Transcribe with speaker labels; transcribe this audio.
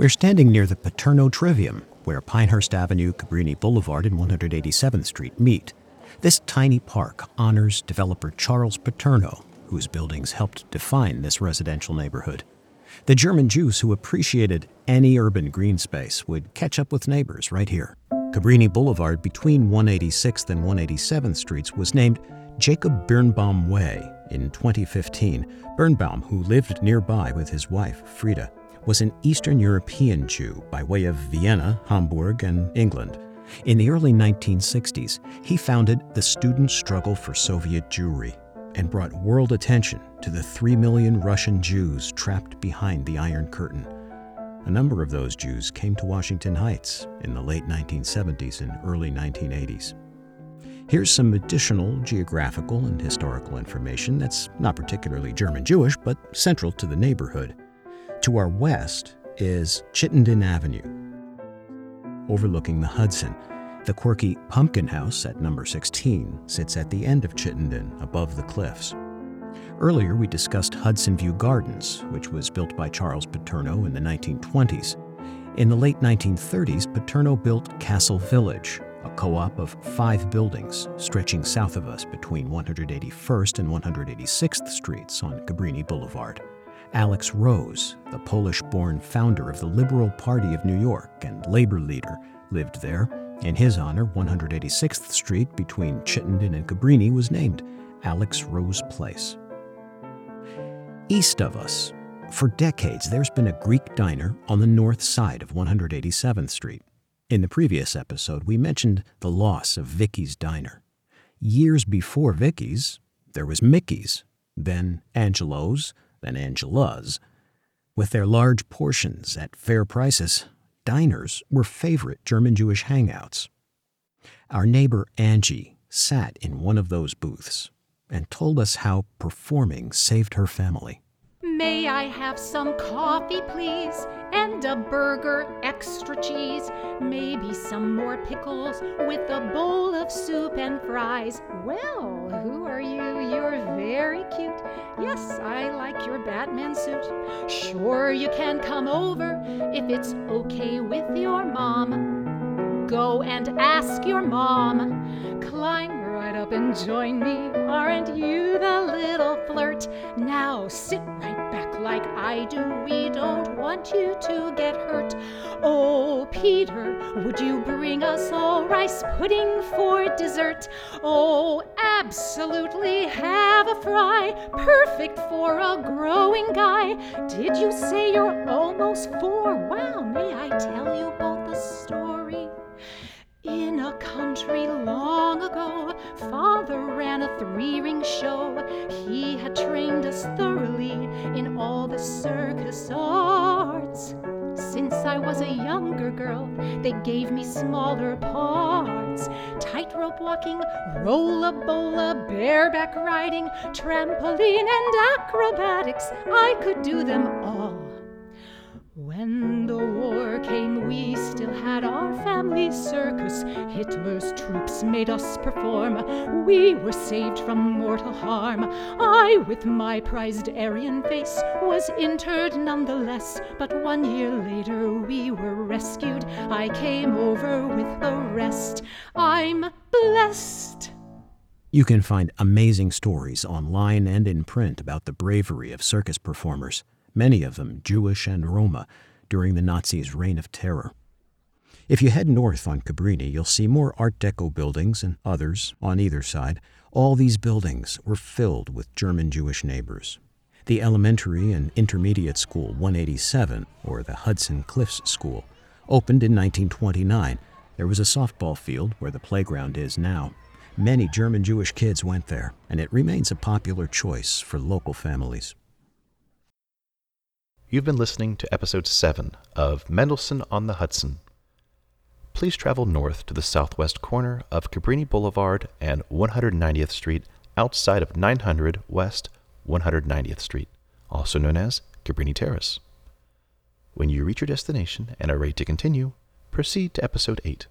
Speaker 1: We're standing near the Paterno Trivium, where Pinehurst Avenue, Cabrini Boulevard, and 187th Street meet. This tiny park honors developer Charles Paterno, whose buildings helped define this residential neighborhood. The German Jews who appreciated any urban green space would catch up with neighbors right here. Cabrini Boulevard between 186th and 187th Streets was named Jacob Birnbaum Way in 2015. Birnbaum, who lived nearby with his wife, Frida, was an Eastern European Jew by way of Vienna, Hamburg, and England. In the early 1960s, he founded the Student Struggle for Soviet Jewry and brought world attention to the 3 million Russian Jews trapped behind the Iron Curtain. A number of those Jews came to Washington Heights in the late 1970s and early 1980s. Here's some additional geographical and historical information that's not particularly German Jewish, but central to the neighborhood. To our west is Chittenden Avenue, overlooking the Hudson. The quirky Pumpkin House at number 16 sits at the end of Chittenden, above the cliffs. Earlier, we discussed Hudson View Gardens, which was built by Charles Paterno in the 1920s. In the late 1930s, Paterno built Castle Village, a co op of five buildings stretching south of us between 181st and 186th Streets on Cabrini Boulevard. Alex Rose, the Polish born founder of the Liberal Party of New York and labor leader, lived there. In his honor, 186th Street between Chittenden and Cabrini was named Alex Rose Place. East of us, for decades, there's been a Greek diner on the north side of 187th Street. In the previous episode, we mentioned the loss of Vicky's Diner. Years before Vicky's, there was Mickey's, then Angelo's, then Angela's. With their large portions at fair prices, diners were favorite German Jewish hangouts. Our neighbor Angie sat in one of those booths and told us how performing saved her family.
Speaker 2: May I have some coffee, please? And a burger, extra cheese. Maybe some more pickles with a bowl of soup and fries. Well, who are Yes, I like your Batman suit. Sure, you can come over if it's okay with your mom. Go and ask your mom. Climb right up and join me. Aren't you the little flirt? Now sit right back like I do. We don't want you to get hurt. Oh, Peter, would you bring us all rice pudding for dessert? Oh, absolutely have a fry, perfect for a growing guy. Did you say you're almost four? Show. He had trained us thoroughly in all the circus arts. Since I was a younger girl, they gave me smaller parts tightrope walking, rolla bola, bareback riding, trampoline, and acrobatics. I could do them all. When the war came, we still had our family circus. Hitler's troops made us perform. We were saved from mortal harm. I, with my prized Aryan face, was interred nonetheless. But one year later, we were rescued. I came over with the rest. I'm blessed.
Speaker 1: You can find amazing stories online and in print about the bravery of circus performers many of them Jewish and Roma, during the Nazis' reign of terror. If you head north on Cabrini, you'll see more Art Deco buildings and others on either side. All these buildings were filled with German Jewish neighbors. The elementary and intermediate school 187, or the Hudson Cliffs School, opened in 1929. There was a softball field where the playground is now. Many German Jewish kids went there, and it remains a popular choice for local families.
Speaker 3: You've been listening to episode 7 of Mendelssohn on the Hudson. Please travel north to the southwest corner of Cabrini Boulevard and 190th Street outside of 900 West 190th Street, also known as Cabrini Terrace. When you reach your destination and are ready to continue, proceed to episode 8.